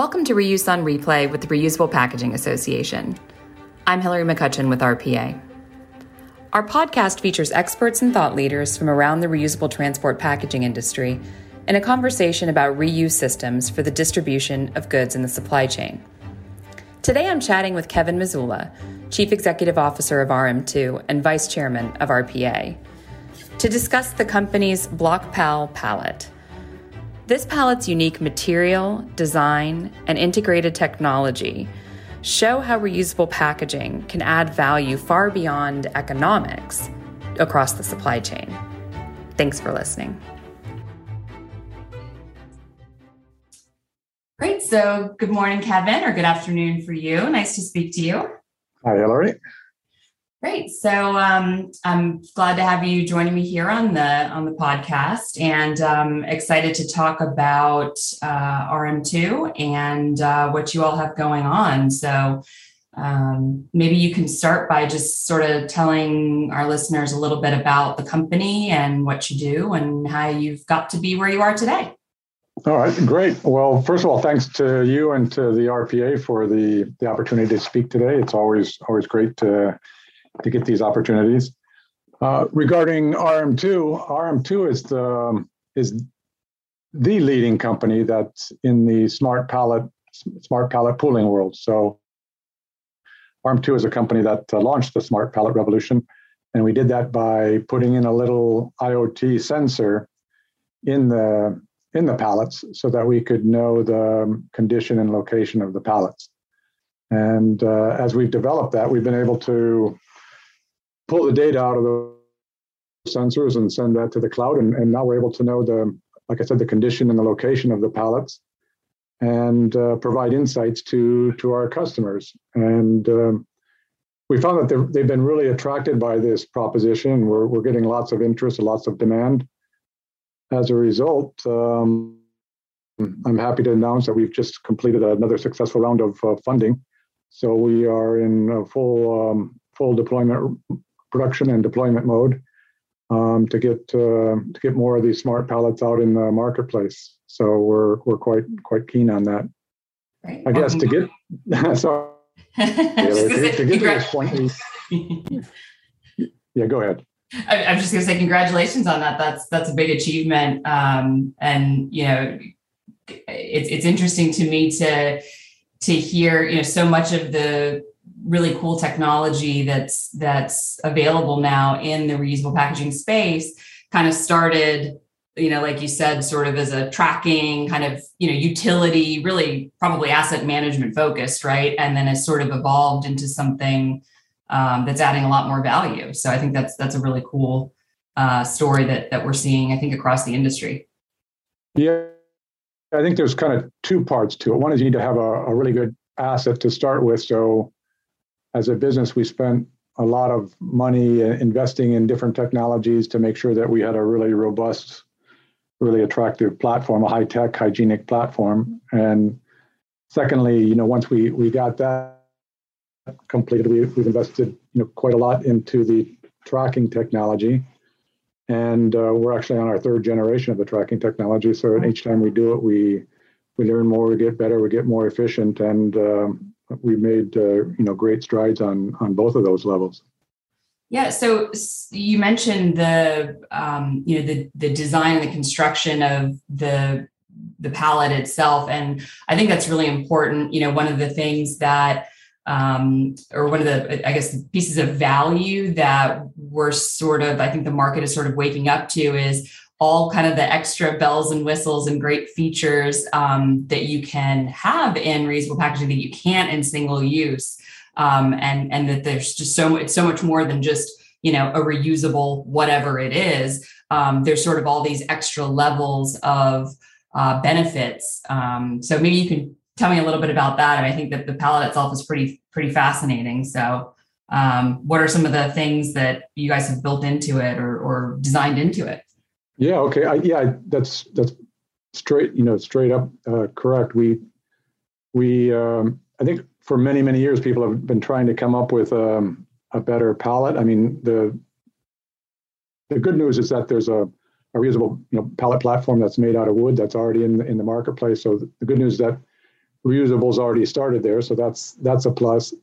Welcome to Reuse on Replay with the Reusable Packaging Association. I'm Hillary McCutcheon with RPA. Our podcast features experts and thought leaders from around the reusable transport packaging industry in a conversation about reuse systems for the distribution of goods in the supply chain. Today I'm chatting with Kevin Mazzulla, Chief Executive Officer of RM2 and Vice Chairman of RPA, to discuss the company's BlockPal pallet this pallet's unique material, design, and integrated technology show how reusable packaging can add value far beyond economics across the supply chain. Thanks for listening. Great. So, good morning, Kevin, or good afternoon for you. Nice to speak to you. Hi, Hillary. Great. So um, I'm glad to have you joining me here on the on the podcast, and um, excited to talk about uh, RM2 and uh, what you all have going on. So um, maybe you can start by just sort of telling our listeners a little bit about the company and what you do and how you've got to be where you are today. All right, great. Well, first of all, thanks to you and to the RPA for the the opportunity to speak today. It's always always great to to get these opportunities. Uh, regarding RM2, RM2 is the is the leading company that's in the smart pallet smart pallet pooling world. So RM2 is a company that uh, launched the smart pallet revolution, and we did that by putting in a little IoT sensor in the in the pallets so that we could know the condition and location of the pallets. And uh, as we've developed that, we've been able to pull the data out of the sensors and send that to the cloud. And, and now we're able to know the, like I said, the condition and the location of the pallets and uh, provide insights to to our customers. And um, we found that they've been really attracted by this proposition. We're, we're getting lots of interest, and lots of demand. As a result, um, I'm happy to announce that we've just completed another successful round of uh, funding. So we are in full um, full deployment production and deployment mode um, to get uh, to get more of these smart pallets out in the marketplace. So we're we're quite quite keen on that. Right. I guess to get so to, to, get to this point. We, yeah, go ahead. I, am just going to say congratulations on that. That's that's a big achievement, um, and you know, it's it's interesting to me to to hear you know so much of the really cool technology that's that's available now in the reusable packaging space kind of started you know like you said sort of as a tracking kind of you know utility really probably asset management focused right? And then has sort of evolved into something um, that's adding a lot more value. So i think that's that's a really cool uh, story that that we're seeing i think across the industry. Yeah. I think there's kind of two parts to it. One is you need to have a, a really good asset to start with. So as a business, we spent a lot of money investing in different technologies to make sure that we had a really robust, really attractive platform, a high tech, hygienic platform. And secondly, you know, once we we got that completed, we, we've invested you know quite a lot into the tracking technology. And uh, we're actually on our third generation of the tracking technology. So each time we do it, we we learn more, we get better, we get more efficient, and um, we made uh, you know great strides on on both of those levels. Yeah. So you mentioned the um, you know the the design and the construction of the the pallet itself, and I think that's really important. You know, one of the things that um, or one of the I guess pieces of value that we're sort of I think the market is sort of waking up to is all kind of the extra bells and whistles and great features um, that you can have in reusable packaging that you can't in single use. Um, and and that there's just so it's so much more than just you know a reusable whatever it is. Um, there's sort of all these extra levels of uh, benefits. Um, so maybe you can tell me a little bit about that. And i think that the pallet itself is pretty pretty fascinating. So um, what are some of the things that you guys have built into it or, or designed into it yeah. Okay. I, yeah. That's that's straight. You know, straight up uh, correct. We we um, I think for many many years people have been trying to come up with um, a better pallet. I mean the the good news is that there's a, a reusable you know pallet platform that's made out of wood that's already in the, in the marketplace. So the good news is that reusables already started there, so that's that's a plus.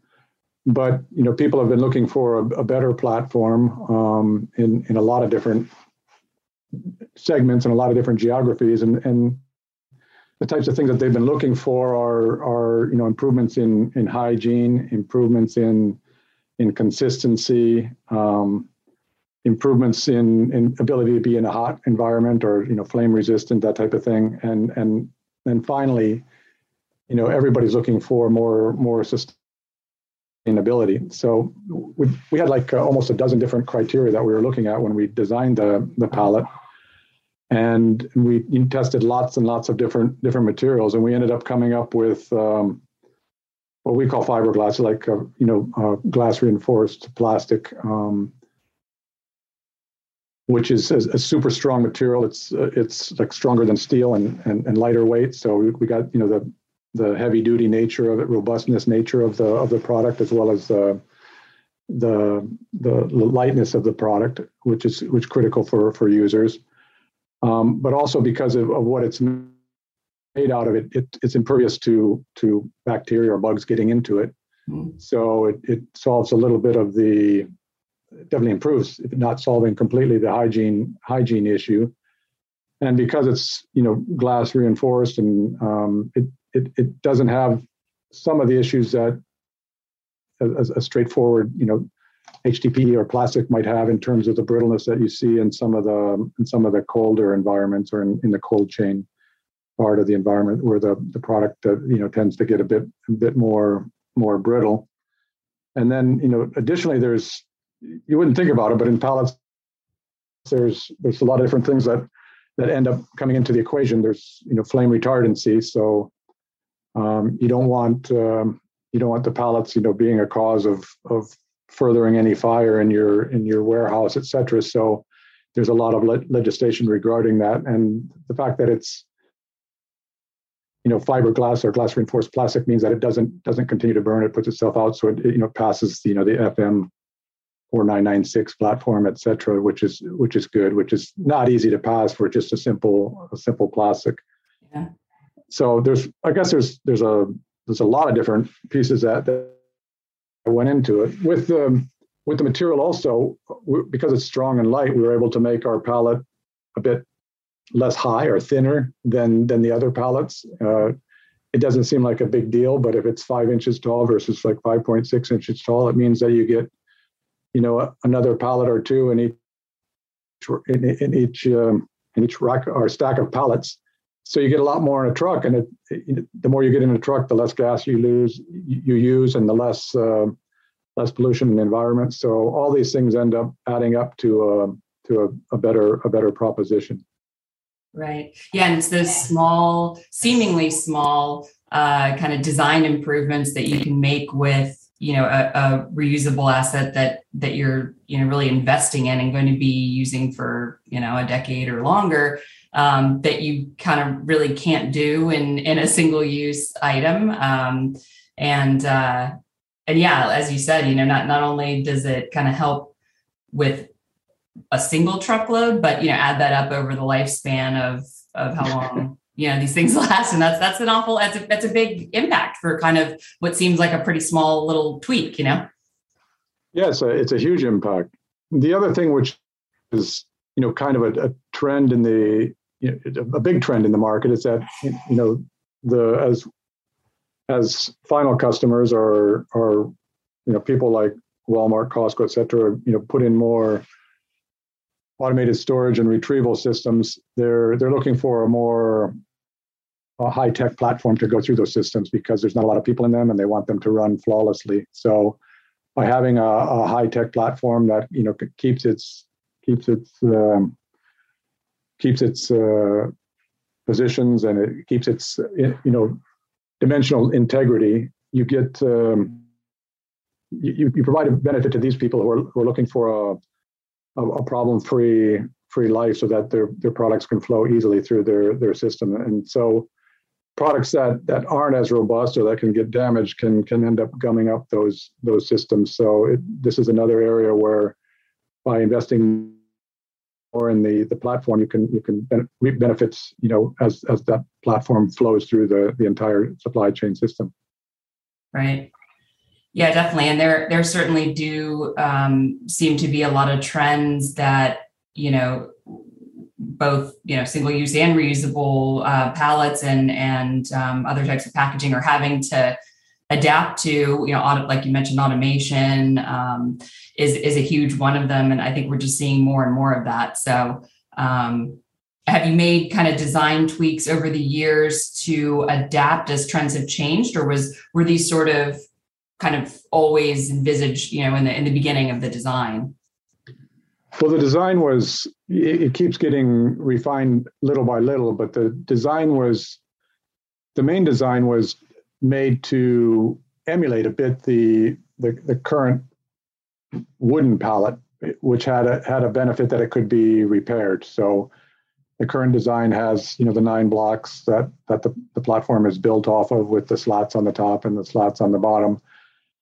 But you know, people have been looking for a, a better platform um, in in a lot of different segments and a lot of different geographies, and and the types of things that they've been looking for are are you know improvements in in hygiene, improvements in in consistency, um, improvements in in ability to be in a hot environment or you know flame resistant that type of thing, and and then finally, you know everybody's looking for more more sustainability. So we we had like uh, almost a dozen different criteria that we were looking at when we designed the the pallet. and we tested lots and lots of different different materials, and we ended up coming up with um, what we call fiberglass, like uh, you know uh, glass reinforced plastic, um, which is a, a, super strong material. It's uh, it's like stronger than steel and, and and lighter weight. So we, we got you know the the heavy duty nature of it, robustness nature of the of the product, as well as the the the lightness of the product, which is which critical for for users um, but also because of, of, what it's made out of, it, it, it's impervious to to bacteria or bugs getting into it. Mm. So it, it solves a little bit of the definitely improves, if not solving completely the hygiene hygiene issue. And because it's you know glass reinforced and um, it, it it doesn't have some of the issues that a, a straightforward you know HDPE or plastic might have in terms of the brittleness that you see in some of the in some of the colder environments or in, in the cold chain part of the environment where the, the product uh, you know tends to get a bit a bit more more brittle. And then you know additionally there's you wouldn't think about it, but in pallets there's there's a lot of different things that that end up coming into the equation. There's you know flame retardancy, so um, you don't want um, you don't want the pallets you know being a cause of of furthering any fire in your in your warehouse, et cetera. So there's a lot of le- legislation regarding that, and the fact that it's you know fiberglass or glass reinforced plastic means that it doesn't doesn't continue to burn. It puts itself out, so it, it you know passes you know the FM 4996 platform, et cetera, which is which is good, which is not easy to pass for just a simple a simple plastic. Yeah. So there's I guess there's there's a there's a lot of different pieces that, that went into it. With the with the material also, because it's strong and light, we were able to make our pallet a bit less high or thinner than than the other pallets. Uh, it doesn't seem like a big deal, but if it's five inches tall versus like 5.6 inches tall, it means that you get, you know, another pallet or two in each in, in each um, in each rack or stack of pallets so you get a lot more in a truck and it, it, the more you get in a truck the less gas you lose you use and the less uh, less pollution in the environment. So all these things end up adding up to a to a, a better a better proposition. Right. Yeah and it's those small seemingly small uh, kind of design improvements that you can make with you know a, a, reusable asset that that you're you know really investing in and going to be using for you know a decade or longer um, that you kind of really can't do in in a single use item. Um, and uh, and yeah, as you said, you know, not not only does it kind of help with a single truckload, but you know, add that up over the lifespan of of how long you know these things last, and that's that's an awful that's a that's a big impact for kind of what seems like a pretty small little tweak, you know. Yes, yeah, it's a huge impact. The other thing, which is you know kind of a, a trend in the you know, a big trend in the market is that you know the as as final customers are are you know people like Walmart, Costco, et cetera, you know, put in more automated storage and retrieval systems. They're they're looking for a more a high tech platform to go through those systems because there's not a lot of people in them and they want them to run flawlessly. So by having a, a high tech platform that you know keeps its keeps its um, keeps its uh, positions and it keeps its you know dimensional integrity. You get um, you, you provide a benefit to these people who are, who are looking for a a, a problem free free life so that their their products can flow easily through their their system and so products that that aren't as robust or that can get damaged can can end up gumming up those those systems so it, this is another area where by investing more in the the platform, you can you can reap benefits, you know, as as that platform flows through the the entire supply chain system. Right. Yeah, definitely. And there there certainly do um, seem to be a lot of trends that you know both you know single use and reusable uh, pallets and and um, other types of packaging are having to adapt to you know auto, like you mentioned automation um, is is a huge one of them and i think we're just seeing more and more of that. So um, have you made kind of design tweaks over the years to adapt as trends have changed or was were these sort of kind of always envisaged you know in the in the beginning of the design? Well the design was it, it keeps getting refined little by little but the design was the main design was made to emulate a bit the the, the current wooden pallet, which had a had a benefit that it could be repaired. So the current design has you know the nine blocks that that the, the platform is built off of with the slats on the top and the slats on the bottom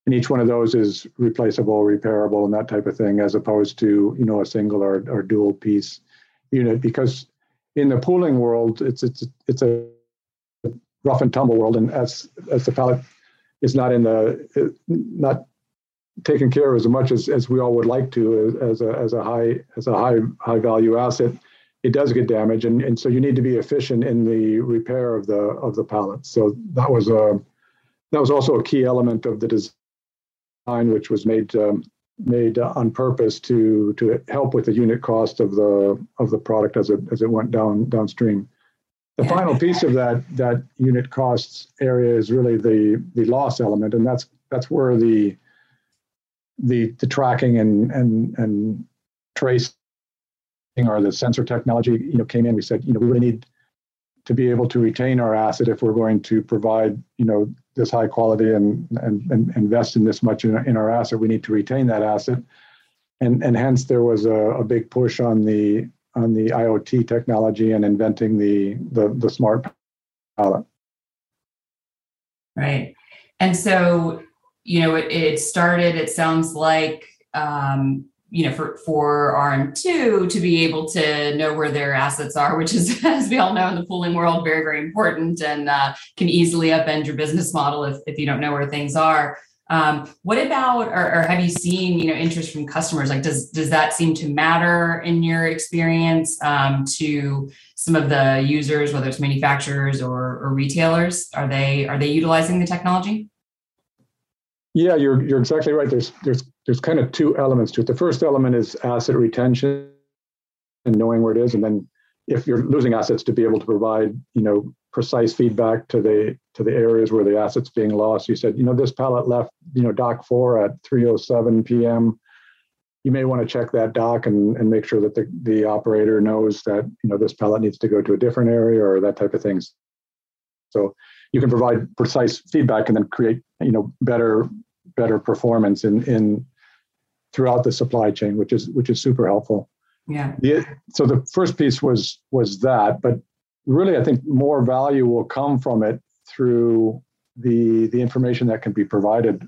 and each one of those is replaceable repairable and that type of thing as opposed to you know a single or, or dual piece unit because in the pooling world it's it's it's a rough and tumble world, and as as the pallet is not in the not taken care of as much as, as we all would like to as a as a high as a high high value asset, it does get damaged, and, and so you need to be efficient in the repair of the of the pallet. So that was a that was also a key element of the design, which was made um, made on purpose to to help with the unit cost of the of the product as it as it went down downstream. The final piece of that that unit costs area is really the the loss element, and that's that's where the the the tracking and and and tracing or the sensor technology you know came in. We said you know we really need to be able to retain our asset if we're going to provide you know this high quality and and, and invest in this much in, in our asset. We need to retain that asset, and and hence there was a, a big push on the on the IoT technology and inventing the the, the smart pallet. Right, and so you know it, it started. It sounds like um, you know for for RM2 to be able to know where their assets are, which is as we all know in the pooling world very very important and uh, can easily upend your business model if if you don't know where things are. Um, what about, or, or, have you seen, you know, interest from customers? Like, does does that seem to matter in your experience um, to some of the users, whether it's manufacturers or, or retailers? Are they are they utilizing the technology? Yeah, you're you're exactly right. There's there's there's kind of two elements to it. The first element is asset retention and knowing where it is, and then if you're losing assets, to be able to provide, you know, precise feedback to the to the areas where the assets being lost. You said, you know, this pallet left, you know, dock four at 3:07 p.m. You may want to check that dock and, and make sure that the, the operator knows that you know this pallet needs to go to a different area or that type of things. So you can provide precise feedback and then create you know better better performance in in throughout the supply chain, which is which is super helpful. Yeah. The, so the first piece was was that, but really, I think more value will come from it through the the information that can be provided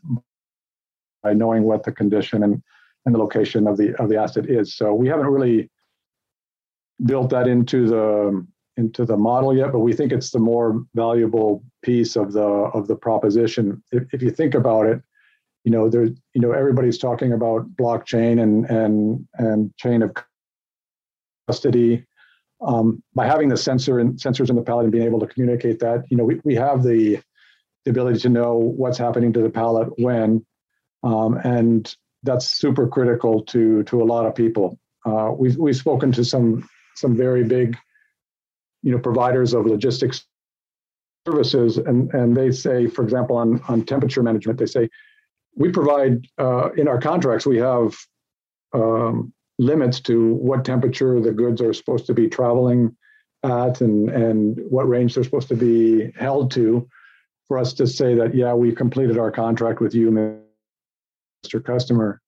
by knowing what the condition and, and the location of the of the asset is. So we haven't really built that into the into the model yet, but we think it's the more valuable piece of the of the proposition. If, if you think about it, you know, there, you know, everybody's talking about blockchain and and and chain of custody um, by having the sensor and sensors in the pallet and being able to communicate that, you know, we, we have the, the ability to know what's happening to the pallet when, um, and that's super critical to to a lot of people. Uh, we've we've spoken to some some very big, you know, providers of logistics services, and and they say, for example, on on temperature management, they say we provide uh, in our contracts we have um, limits to what temperature the goods are supposed to be traveling at and, and what range they're supposed to be held to for us to say that, yeah, we completed our contract with you, Mr. Customer.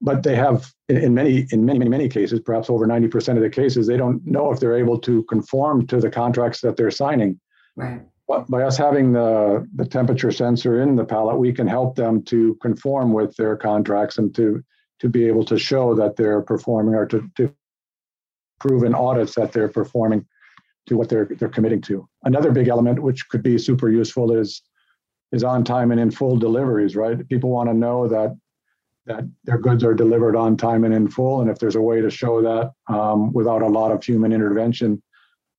But they have, in many, in many, many, many cases, perhaps over 90% of the cases, they don't know if they're able to conform to the contracts that they're signing. Right. But by us having the, the temperature sensor in the pallet, we can help them to conform with their contracts and to to be able to show that they're performing or to, to proven audits that they're performing to what they're they're committing to. Another big element, which could be super useful, is is on time and in full deliveries. Right? People want to know that that their goods are delivered on time and in full, and if there's a way to show that um, without a lot of human intervention,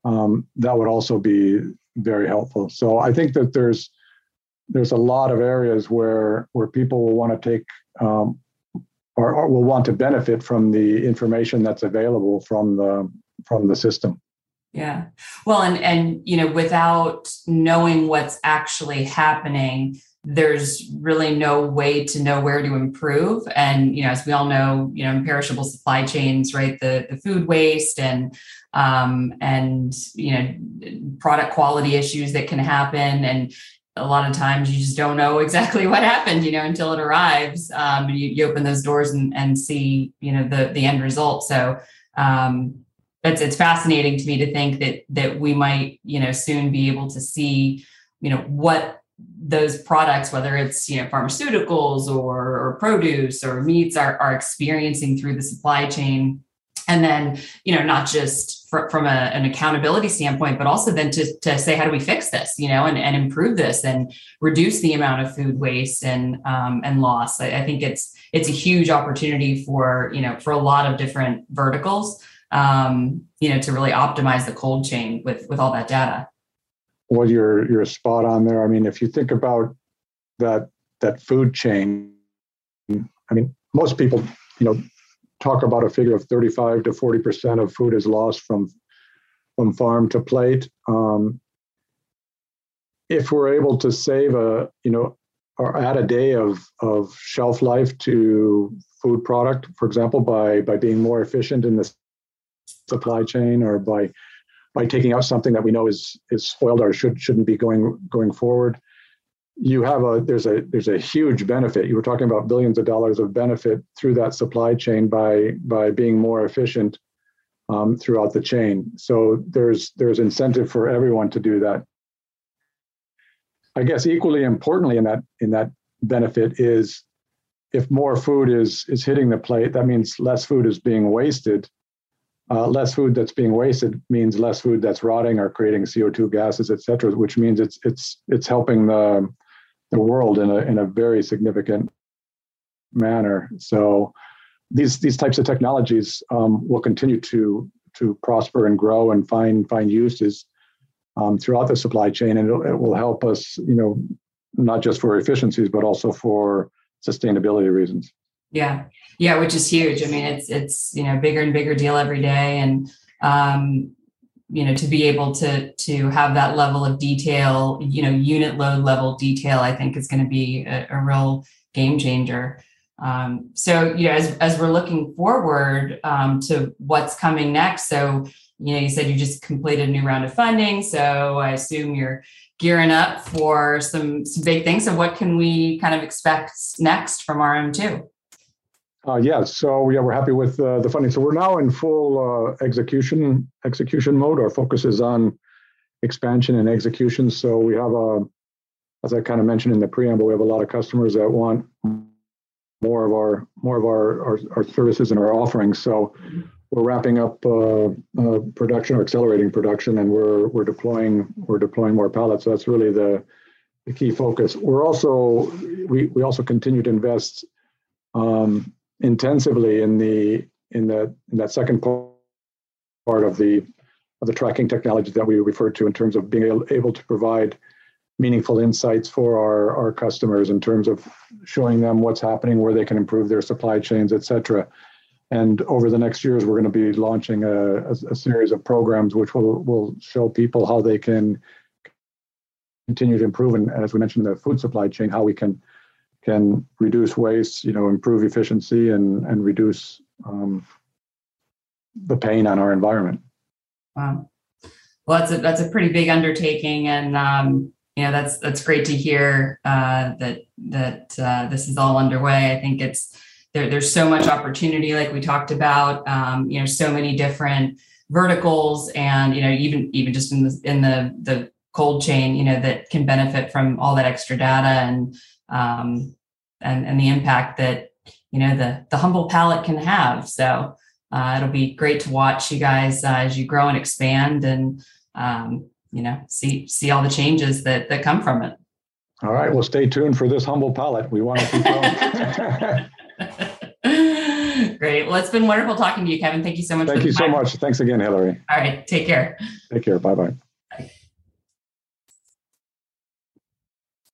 um, that would also be very helpful. So I think that there's there's a lot of areas where where people will want to take um, or, or will want to benefit from the information that's available from the from the system. Yeah. Well, and and you know, without knowing what's actually happening, there's really no way to know where to improve. And you know, as we all know, you know, imperishable supply chains, right? The the food waste and um, and you know, product quality issues that can happen, and a lot of times you just don't know exactly what happened, you know, until it arrives. Um, you, you open those doors and, and see, you know, the the end result. So um, it's it's fascinating to me to think that that we might you know soon be able to see you know what those products whether it's you know pharmaceuticals or, or produce or meats are, are experiencing through the supply chain and then you know not just from a, an accountability standpoint but also then to, to say how do we fix this you know and, and improve this and reduce the amount of food waste and um, and loss I, I think it's it's a huge opportunity for you know for a lot of different verticals um, you know, to really optimize the cold chain with with all that data. Well, you're you're spot on there. I mean, if you think about that that food chain, I mean, most people, you know, talk about a figure of 35 to 40 percent of food is lost from from farm to plate. Um, if we're able to save a, you know, or add a day of of shelf life to food product, for example, by by being more efficient in the supply chain or by by taking out something that we know is is spoiled or should shouldn't be going going forward you have a there's a there's a huge benefit. You were talking about billions of dollars of benefit through that supply chain by by being more efficient um, throughout the chain. So there's there's incentive for everyone to do that. I guess equally importantly in that in that benefit is if more food is is hitting the plate that means less food is being wasted. Uh, less food that's being wasted means less food that's rotting or creating CO2 gases, et cetera, which means it's it's it's helping the the world in a in a very significant manner. So these these types of technologies um, will continue to to prosper and grow and find find uses um, throughout the supply chain, and it will help us, you know, not just for efficiencies but also for sustainability reasons. Yeah. Yeah, which is huge. I mean, it's it's you know bigger and bigger deal every day, and um, you know to be able to to have that level of detail, you know, unit load level detail, I think is going to be a, a, real game changer. Um, so you know, as as we're looking forward um, to what's coming next, so you know, you said you just completed a new round of funding, so I assume you're gearing up for some some big things. So what can we kind of expect next from RM2? Uh, yeah, so yeah, we're happy with uh, the funding. So we're now in full uh, execution execution mode. Our focus is on expansion and execution. So we have a, as I kind of mentioned in the preamble, we have a lot of customers that want more of our more of our our, our services and our offerings. So we're wrapping up uh, uh, production or accelerating production, and we're we're deploying we're deploying more pallets. So that's really the the key focus. We're also we we also continue to invest um, intensively in the in the in that second part of the of the tracking technology that we referred to in terms of being able, able to provide meaningful insights for our, our customers in terms of showing them what's happening, where they can improve their supply chains, et cetera. And over the next years, we're going to be launching a, a, a series of programs which will, will show people how they can continue to improve. And as we mentioned, the food supply chain, how we can can reduce waste, you know, improve efficiency and and reduce um, the pain on our environment. Wow. Well, that's a that's a pretty big undertaking, and um, you know that's that's great to hear uh, that that uh, this is all underway. I think it's there. There's so much opportunity, like we talked about. Um, you know, so many different verticals, and you know, even even just in the in the the cold chain, you know, that can benefit from all that extra data and um, and and the impact that you know the the humble pallet can have. So uh, it'll be great to watch you guys uh, as you grow and expand and um, you know see see all the changes that that come from it. All right. Well, stay tuned for this humble pallet. We want to keep going. Great. Well, it's been wonderful talking to you, Kevin. Thank you so much. Thank you so much. Thanks again, Hillary. All right. Take care. Take care. Bye bye.